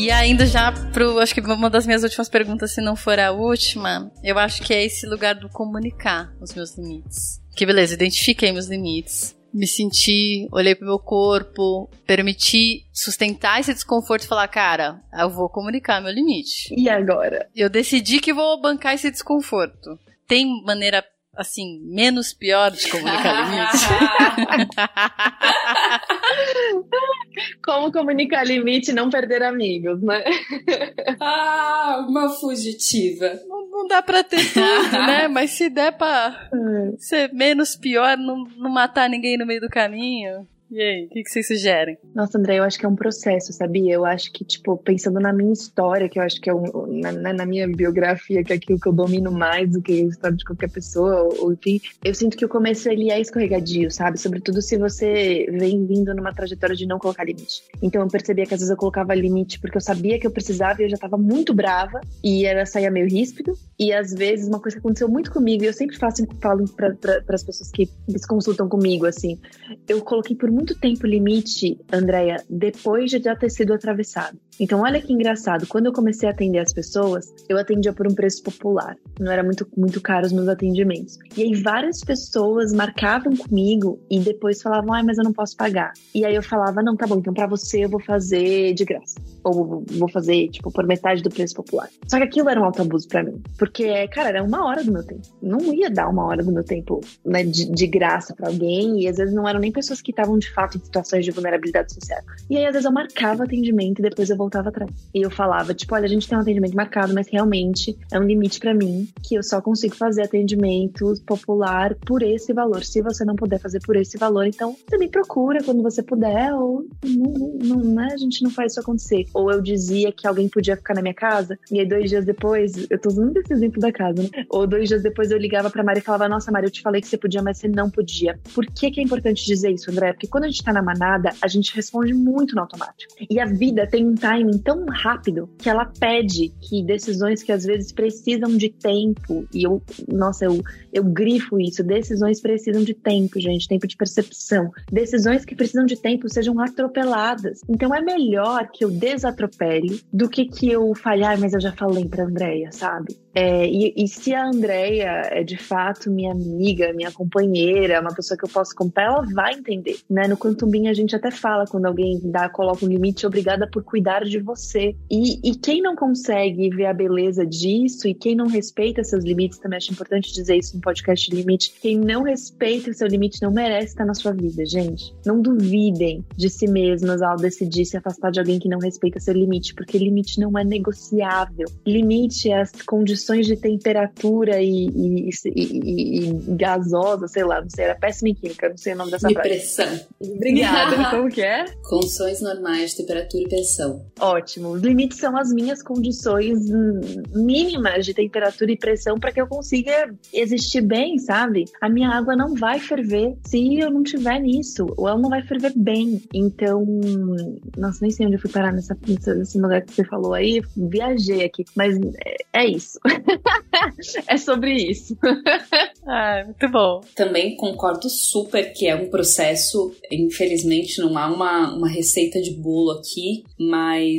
E ainda já pro, acho que uma das minhas últimas perguntas, se não for a última, eu acho que é esse lugar do comunicar os meus limites. Que beleza, identifiquei meus limites, me senti, olhei pro meu corpo, permiti sustentar esse desconforto e falar, cara, eu vou comunicar meu limite. E agora? Eu decidi que vou bancar esse desconforto. Tem maneira assim, menos pior de comunicar [laughs] limite. [laughs] Como comunicar limite e não perder amigos, né? [laughs] ah, uma fugitiva. Não, não dá pra ter tudo, né? Mas se der pra é. ser menos pior, não, não matar ninguém no meio do caminho. E aí, o que, que vocês sugerem? Nossa, André, eu acho que é um processo, sabia? Eu acho que, tipo, pensando na minha história, que eu acho que é um, na, na, minha biografia, que é aquilo que eu domino mais do que a história de qualquer pessoa, ou enfim, eu sinto que o começo ele é escorregadio, sabe? Sobretudo se você vem vindo numa trajetória de não colocar limite. Então eu percebia que às vezes eu colocava limite porque eu sabia que eu precisava e eu já tava muito brava e era sair meio ríspido. E às vezes uma coisa que aconteceu muito comigo, e eu sempre faço, falo para pra, as pessoas que se consultam comigo, assim, eu coloquei por muito tempo limite, Andréia, depois de já ter sido atravessado. Então, olha que engraçado. Quando eu comecei a atender as pessoas, eu atendia por um preço popular. Não era muito, muito caro os meus atendimentos. E aí, várias pessoas marcavam comigo e depois falavam, ai, mas eu não posso pagar. E aí eu falava, não, tá bom, então para você eu vou fazer de graça. Ou vou fazer, tipo, por metade do preço popular. Só que aquilo era um alto abuso pra mim. Porque, cara, era uma hora do meu tempo. Não ia dar uma hora do meu tempo, né, de, de graça para alguém. E às vezes não eram nem pessoas que estavam de fato em situações de vulnerabilidade social. E aí, às vezes, eu marcava atendimento e depois eu voltava voltava atrás. E eu falava, tipo, olha, a gente tem um atendimento marcado, mas realmente é um limite para mim que eu só consigo fazer atendimento popular por esse valor. Se você não puder fazer por esse valor, então você me procura quando você puder, ou não, não, né, a gente não faz isso acontecer. Ou eu dizia que alguém podia ficar na minha casa, e aí dois dias depois, eu tô usando esse exemplo da casa, né? Ou dois dias depois eu ligava pra Mari e falava, nossa, Mari, eu te falei que você podia, mas você não podia. Por que, que é importante dizer isso, André? Porque quando a gente tá na manada, a gente responde muito no automático. E a vida tem um timing tão rápido que ela pede que decisões que às vezes precisam de tempo, e eu, nossa, eu, eu grifo isso, decisões precisam de tempo, gente, tempo de percepção. Decisões que precisam de tempo sejam atropeladas. Então é melhor que eu desatropele do que que eu falhar, mas eu já falei pra Andréia, sabe? É, e, e, se a Andrea é de fato minha amiga, minha companheira, uma pessoa que eu posso contar, ela vai entender, né? No Quantum a gente até fala quando alguém dá, coloca um limite, obrigada por cuidar de você. E, e quem não consegue ver a beleza disso e quem não respeita seus limites, também acho importante dizer isso no podcast limite, quem não respeita o seu limite não merece estar na sua vida, gente. Não duvidem de si mesmas ao decidir se afastar de alguém que não respeita seu limite, porque limite não é negociável. Limite é as condições de temperatura e, e, e, e, gasosa, sei lá, não sei, era péssima em química, não sei o nome dessa e frase. pressão. Obrigada, [laughs] como que é? Condições normais temperatura e pressão. Ótimo. Os limites são as minhas condições mínimas de temperatura e pressão para que eu consiga existir bem, sabe? A minha água não vai ferver se eu não tiver nisso, ou ela não vai ferver bem. Então, nossa, nem sei onde eu fui parar nessa, nesse lugar que você falou aí, viajei aqui, mas é, é isso. [laughs] é sobre isso. [laughs] ah, muito bom. Também concordo super que é um processo, infelizmente não há uma, uma receita de bolo aqui, mas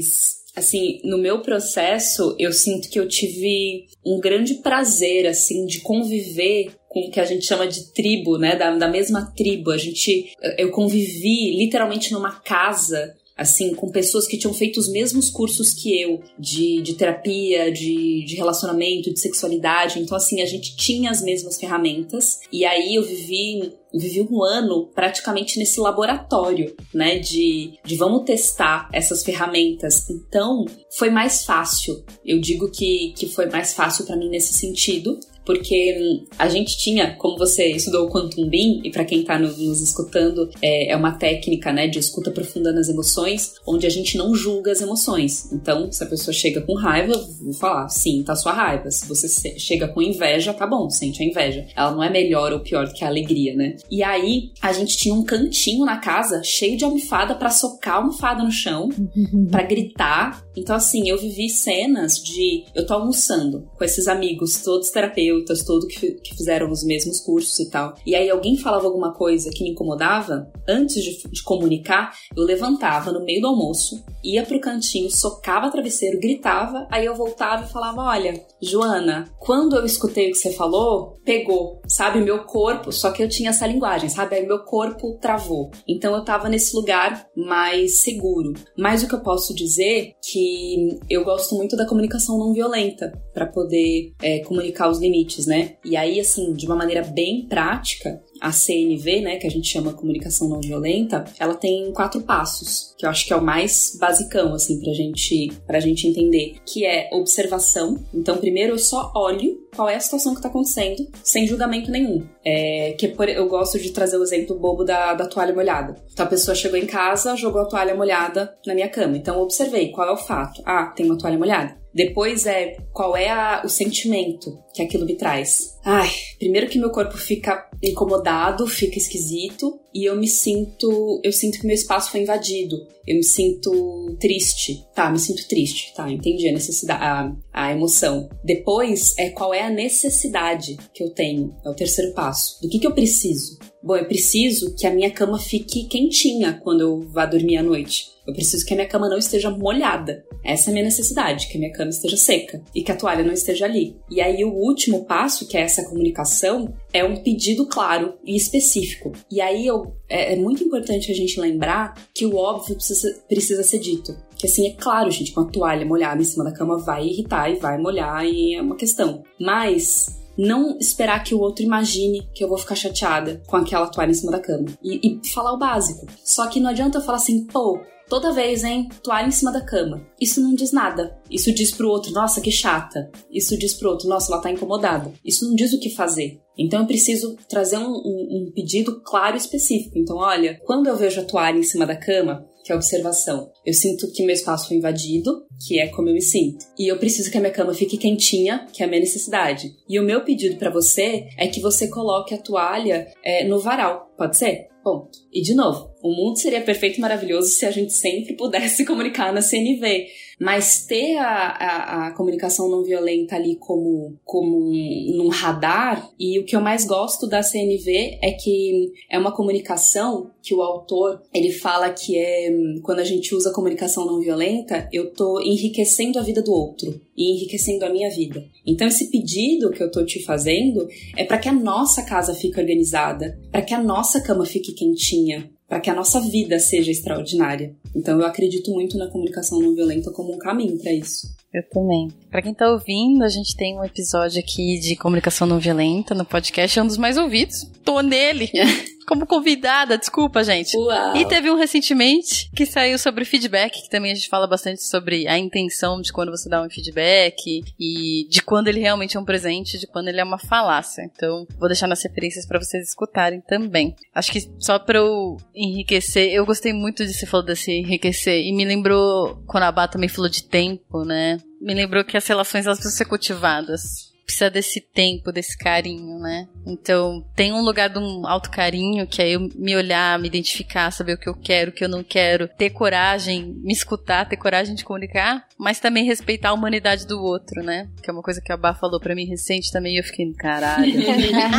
assim, no meu processo, eu sinto que eu tive um grande prazer, assim, de conviver com o que a gente chama de tribo, né? Da, da mesma tribo. A gente, eu convivi literalmente numa casa assim, com pessoas que tinham feito os mesmos cursos que eu, de, de terapia, de, de relacionamento, de sexualidade. Então, assim, a gente tinha as mesmas ferramentas. E aí eu vivi vivi um ano praticamente nesse laboratório, né? De, de vamos testar essas ferramentas. Então, foi mais fácil. Eu digo que, que foi mais fácil para mim nesse sentido porque a gente tinha, como você estudou o Quantum Beam, e para quem tá no, nos escutando, é, é, uma técnica, né, de escuta profunda nas emoções, onde a gente não julga as emoções. Então, se a pessoa chega com raiva, vou falar, sim, tá sua raiva. Se você chega com inveja, tá bom, sente a inveja. Ela não é melhor ou pior do que a alegria, né? E aí, a gente tinha um cantinho na casa cheio de almofada para socar a almofada no chão, [laughs] para gritar. Então, assim, eu vivi cenas de eu tô almoçando com esses amigos, todos terapeutas terapeutas, todos que, que fizeram os mesmos cursos e tal. E aí alguém falava alguma coisa que me incomodava, antes de, de comunicar, eu levantava no meio do almoço, ia pro cantinho, socava travesseiro, gritava, aí eu voltava e falava: Olha, Joana, quando eu escutei o que você falou, pegou, sabe? Meu corpo, só que eu tinha essa linguagem, sabe? Aí meu corpo travou. Então eu tava nesse lugar mais seguro. Mas o que eu posso dizer que eu gosto muito da comunicação não violenta para poder é, comunicar os limites limites, né? E aí, assim, de uma maneira bem prática, a CNV, né, que a gente chama comunicação não violenta, ela tem quatro passos, que eu acho que é o mais basicão, assim, pra gente, pra gente entender, que é observação. Então, primeiro eu só olho qual é a situação que tá acontecendo, sem julgamento nenhum. É, que por, eu gosto de trazer o exemplo bobo da, da toalha molhada. Então, a pessoa chegou em casa, jogou a toalha molhada na minha cama. Então, eu observei qual é o fato. Ah, tem uma toalha molhada. Depois é qual é a, o sentimento que aquilo me traz. Ai, primeiro que meu corpo fica incomodado, fica esquisito e eu me sinto, eu sinto que meu espaço foi invadido. Eu me sinto triste. Tá, me sinto triste. Tá, entendi a necessidade, a, a emoção. Depois é qual é a necessidade que eu tenho. É o terceiro passo. Do que que eu preciso? Bom, eu preciso que a minha cama fique quentinha quando eu vá dormir à noite. Eu preciso que a minha cama não esteja molhada. Essa é a minha necessidade, que a minha cama esteja seca e que a toalha não esteja ali. E aí o último passo, que é essa comunicação, é um pedido claro e específico. E aí eu, é, é muito importante a gente lembrar que o óbvio precisa, precisa ser dito. Que assim, é claro, gente, com a toalha molhada em cima da cama vai irritar e vai molhar e é uma questão. Mas Não esperar que o outro imagine que eu vou ficar chateada com aquela toalha em cima da cama. E, e falar o básico. Só que não adianta eu falar assim, pô, toda vez, hein? Toalha em cima da cama. Isso não diz nada. Isso diz pro outro, nossa, que chata. Isso diz pro outro, nossa, ela tá incomodada. Isso não diz o que fazer. Então eu preciso trazer um, um, um pedido claro e específico. Então, olha, quando eu vejo a toalha em cima da cama, que é a observação. Eu sinto que meu espaço foi invadido, que é como eu me sinto. E eu preciso que a minha cama fique quentinha, que é a minha necessidade. E o meu pedido para você é que você coloque a toalha é, no varal. Pode ser? Ponto. E de novo, o mundo seria perfeito e maravilhoso se a gente sempre pudesse [laughs] comunicar na CNV. Mas ter a, a, a, comunicação não violenta ali como, como um, radar, e o que eu mais gosto da CNV é que é uma comunicação que o autor ele fala que é quando a gente usa comunicação não violenta, eu tô enriquecendo a vida do outro e enriquecendo a minha vida. Então esse pedido que eu tô te fazendo é para que a nossa casa fique organizada, para que a nossa cama fique quentinha, para que a nossa vida seja extraordinária. Então eu acredito muito na comunicação não violenta como um caminho para isso. Eu também. Para quem tá ouvindo, a gente tem um episódio aqui de comunicação não violenta no podcast, é um dos mais ouvidos. Tô nele. [laughs] como convidada, desculpa, gente. Uau. E teve um recentemente que saiu sobre feedback, que também a gente fala bastante sobre a intenção de quando você dá um feedback e de quando ele realmente é um presente, de quando ele é uma falácia. Então, vou deixar nas referências para vocês escutarem também. Acho que só para eu enriquecer, eu gostei muito de você falou desse enriquecer e me lembrou quando a Bá também falou de tempo, né? Me lembrou que as relações elas precisam ser cultivadas precisa desse tempo, desse carinho, né? Então, tem um lugar de um alto carinho, que é eu me olhar, me identificar, saber o que eu quero, o que eu não quero, ter coragem, me escutar, ter coragem de comunicar, mas também respeitar a humanidade do outro, né? Que é uma coisa que a Bá falou para mim recente também, e eu fiquei, caralho.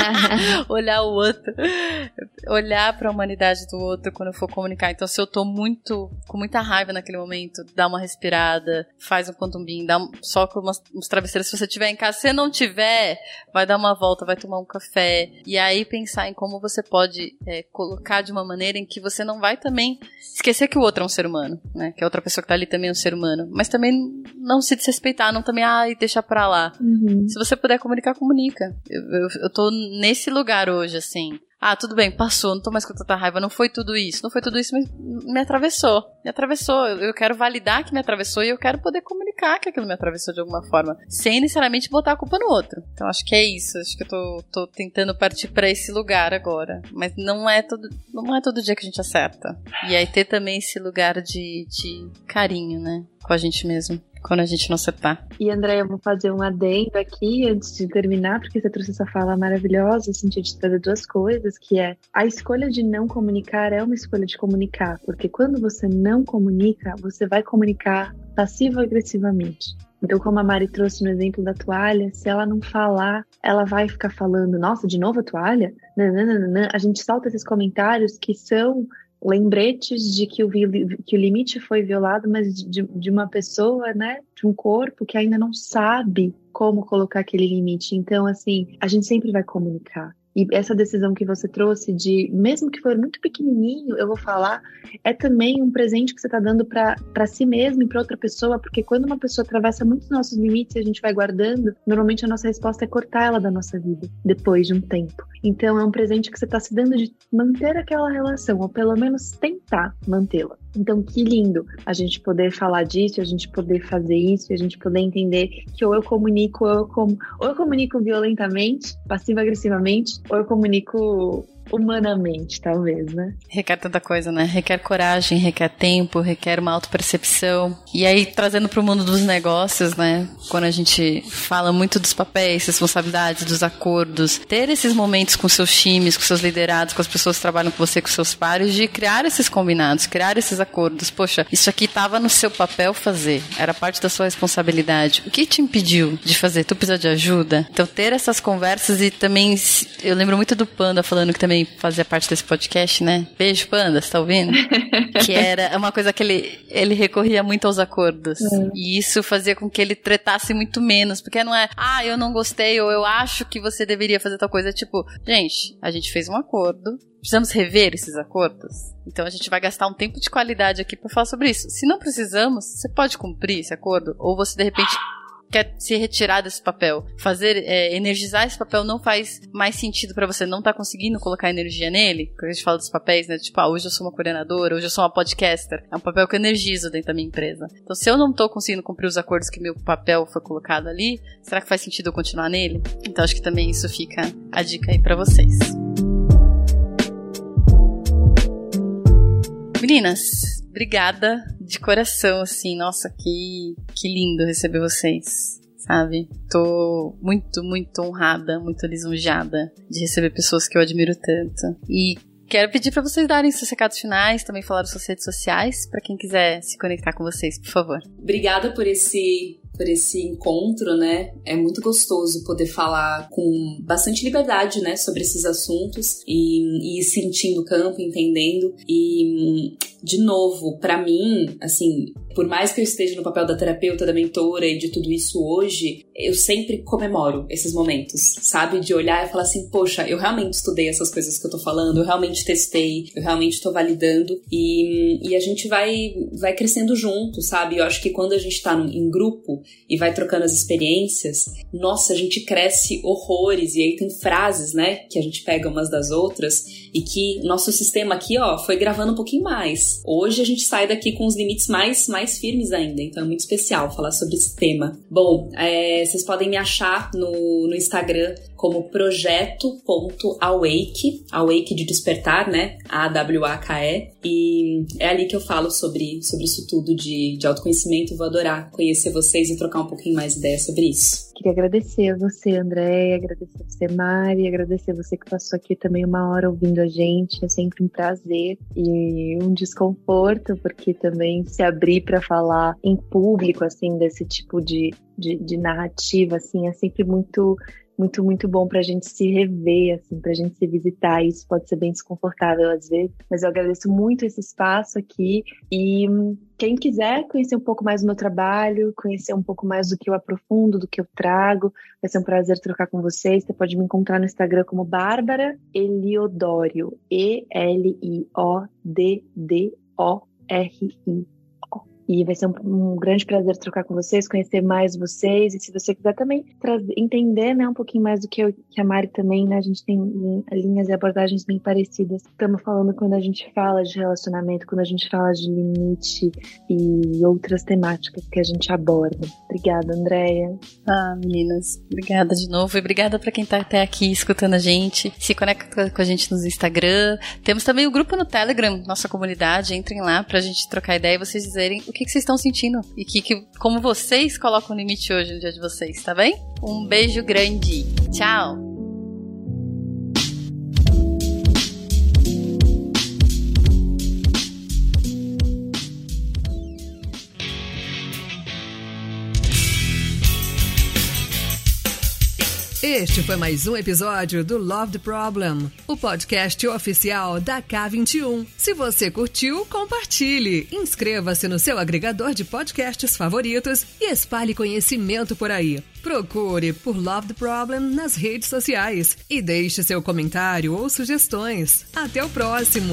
[laughs] olhar o outro, olhar para a humanidade do outro quando eu for comunicar. Então, se eu tô muito, com muita raiva naquele momento, dá uma respirada, faz um contumbim, dá um, só com umas, uns travesseiros se você tiver em casa. Se não tiver, vai dar uma volta, vai tomar um café. E aí pensar em como você pode é, colocar de uma maneira em que você não vai também esquecer que o outro é um ser humano, né? Que a outra pessoa que tá ali também é um ser humano. Mas também não se desrespeitar, não também, ai, deixar pra lá. Uhum. Se você puder comunicar, comunica. Eu, eu, eu tô nesse lugar hoje, assim. Ah, tudo bem, passou, não tô mais com tanta raiva, não foi tudo isso, não foi tudo isso, mas me atravessou. Me atravessou. Eu quero validar que me atravessou e eu quero poder comunicar que aquilo me atravessou de alguma forma, sem necessariamente botar a culpa no outro. Então acho que é isso, acho que eu tô, tô tentando partir para esse lugar agora. Mas não é todo, não é todo dia que a gente acerta. E aí ter também esse lugar de, de carinho, né? Com a gente mesmo quando a gente não acertar. E André, eu vou fazer um adendo aqui antes de terminar, porque você trouxe essa fala maravilhosa, no sentido de trazer duas coisas, que é a escolha de não comunicar é uma escolha de comunicar, porque quando você não comunica, você vai comunicar passivo-agressivamente. Então, como a Mari trouxe no exemplo da toalha, se ela não falar, ela vai ficar falando, nossa, de novo a toalha? Nananana. A gente salta esses comentários que são lembretes de que o, que o limite foi violado, mas de, de uma pessoa, né, de um corpo que ainda não sabe como colocar aquele limite. Então, assim, a gente sempre vai comunicar. E essa decisão que você trouxe de, mesmo que for muito pequenininho, eu vou falar, é também um presente que você está dando para si mesmo e para outra pessoa, porque quando uma pessoa atravessa muitos nossos limites e a gente vai guardando, normalmente a nossa resposta é cortar ela da nossa vida, depois de um tempo. Então é um presente que você está se dando de manter aquela relação, ou pelo menos tentar mantê-la. Então, que lindo a gente poder falar disso, a gente poder fazer isso, a gente poder entender que ou eu comunico, ou eu, com, ou eu comunico violentamente, passivo-agressivamente, ou eu comunico humanamente, talvez, né? Requer tanta coisa, né? Requer coragem, requer tempo, requer uma autopercepção. E aí, trazendo para o mundo dos negócios, né? Quando a gente fala muito dos papéis, responsabilidades, dos acordos, ter esses momentos com seus times, com seus liderados, com as pessoas que trabalham com você, com seus pares, de criar esses combinados, criar esses acordos. Poxa, isso aqui estava no seu papel fazer, era parte da sua responsabilidade. O que te impediu de fazer? Tu precisa de ajuda? Então, ter essas conversas e também, eu lembro muito do Panda falando que também fazia parte desse podcast, né? Beijo, Panda, você tá ouvindo? [laughs] que era uma coisa que ele, ele recorria muito aos acordos. É. E isso fazia com que ele tretasse muito menos. Porque não é, ah, eu não gostei, ou eu acho que você deveria fazer tal coisa. É tipo, gente, a gente fez um acordo, precisamos rever esses acordos. Então a gente vai gastar um tempo de qualidade aqui para falar sobre isso. Se não precisamos, você pode cumprir esse acordo, ou você de repente quer se retirar desse papel, fazer, é, energizar esse papel não faz mais sentido para você, não tá conseguindo colocar energia nele, quando a gente fala dos papéis, né? Tipo, ah, hoje eu sou uma coordenadora, hoje eu sou uma podcaster. É um papel que eu energizo dentro da minha empresa. Então, se eu não tô conseguindo cumprir os acordos que meu papel foi colocado ali, será que faz sentido eu continuar nele? Então, acho que também isso fica a dica aí para vocês. Meninas, obrigada de coração, assim. Nossa, que, que lindo receber vocês, sabe? Tô muito, muito honrada, muito lisonjeada de receber pessoas que eu admiro tanto. E quero pedir para vocês darem seus recados finais, também falar das suas redes sociais, para quem quiser se conectar com vocês, por favor. Obrigada por esse por esse encontro, né? É muito gostoso poder falar com bastante liberdade, né, sobre esses assuntos e, e sentindo o campo, entendendo. E, de novo, para mim, assim, por mais que eu esteja no papel da terapeuta, da mentora e de tudo isso hoje, eu sempre comemoro esses momentos, sabe? De olhar e falar assim, poxa, eu realmente estudei essas coisas que eu tô falando, eu realmente testei, eu realmente tô validando e, e a gente vai, vai crescendo junto, sabe? Eu acho que quando a gente tá em grupo e vai trocando as experiências, nossa, a gente cresce horrores e aí tem frases, né, que a gente pega umas das outras e que nosso sistema aqui, ó, foi gravando um pouquinho mais. Hoje a gente sai daqui com os limites mais, mais firmes ainda, então é muito especial falar sobre esse tema. Bom, é, vocês podem me achar no, no Instagram como projeto.awake, awake de despertar, né? A-W-A-K-E. E é ali que eu falo sobre, sobre isso tudo de, de autoconhecimento. Vou adorar conhecer vocês e trocar um pouquinho mais ideia sobre isso. Queria agradecer a você, André, agradecer a você, Mari, agradecer a você que passou aqui também uma hora ouvindo a gente. É sempre um prazer e um desconforto, porque também se abrir para falar em público, assim, desse tipo de, de, de narrativa, assim, é sempre muito muito, muito bom para a gente se rever, assim, para a gente se visitar. Isso pode ser bem desconfortável às vezes, mas eu agradeço muito esse espaço aqui. E quem quiser conhecer um pouco mais do meu trabalho, conhecer um pouco mais do que eu aprofundo, do que eu trago, vai ser um prazer trocar com vocês. Você pode me encontrar no Instagram como Bárbara Eliodório, E-L-I-O-D-D-O-R-I. E vai ser um, um, grande prazer trocar com vocês, conhecer mais vocês. E se você quiser também trazer, entender né, um pouquinho mais do que, eu, que a Mari também, né? A gente tem linhas e abordagens bem parecidas. Estamos falando quando a gente fala de relacionamento, quando a gente fala de limite e outras temáticas que a gente aborda. Obrigada, Andréia. Ah, meninas, obrigada de novo. E obrigada para quem está até aqui escutando a gente. Se conecta com a gente no Instagram. Temos também o grupo no Telegram, nossa comunidade. Entrem lá para a gente trocar ideia e vocês dizerem o que que, vocês estão sentindo e que, que, como vocês colocam o limite hoje no dia de vocês, tá bem? Um beijo grande. Tchau! Este foi mais um episódio do Love the Problem, o podcast oficial da K21. Se você curtiu, compartilhe, inscreva-se no seu agregador de podcasts favoritos e espalhe conhecimento por aí. Procure por Love the Problem nas redes sociais e deixe seu comentário ou sugestões. Até o próximo!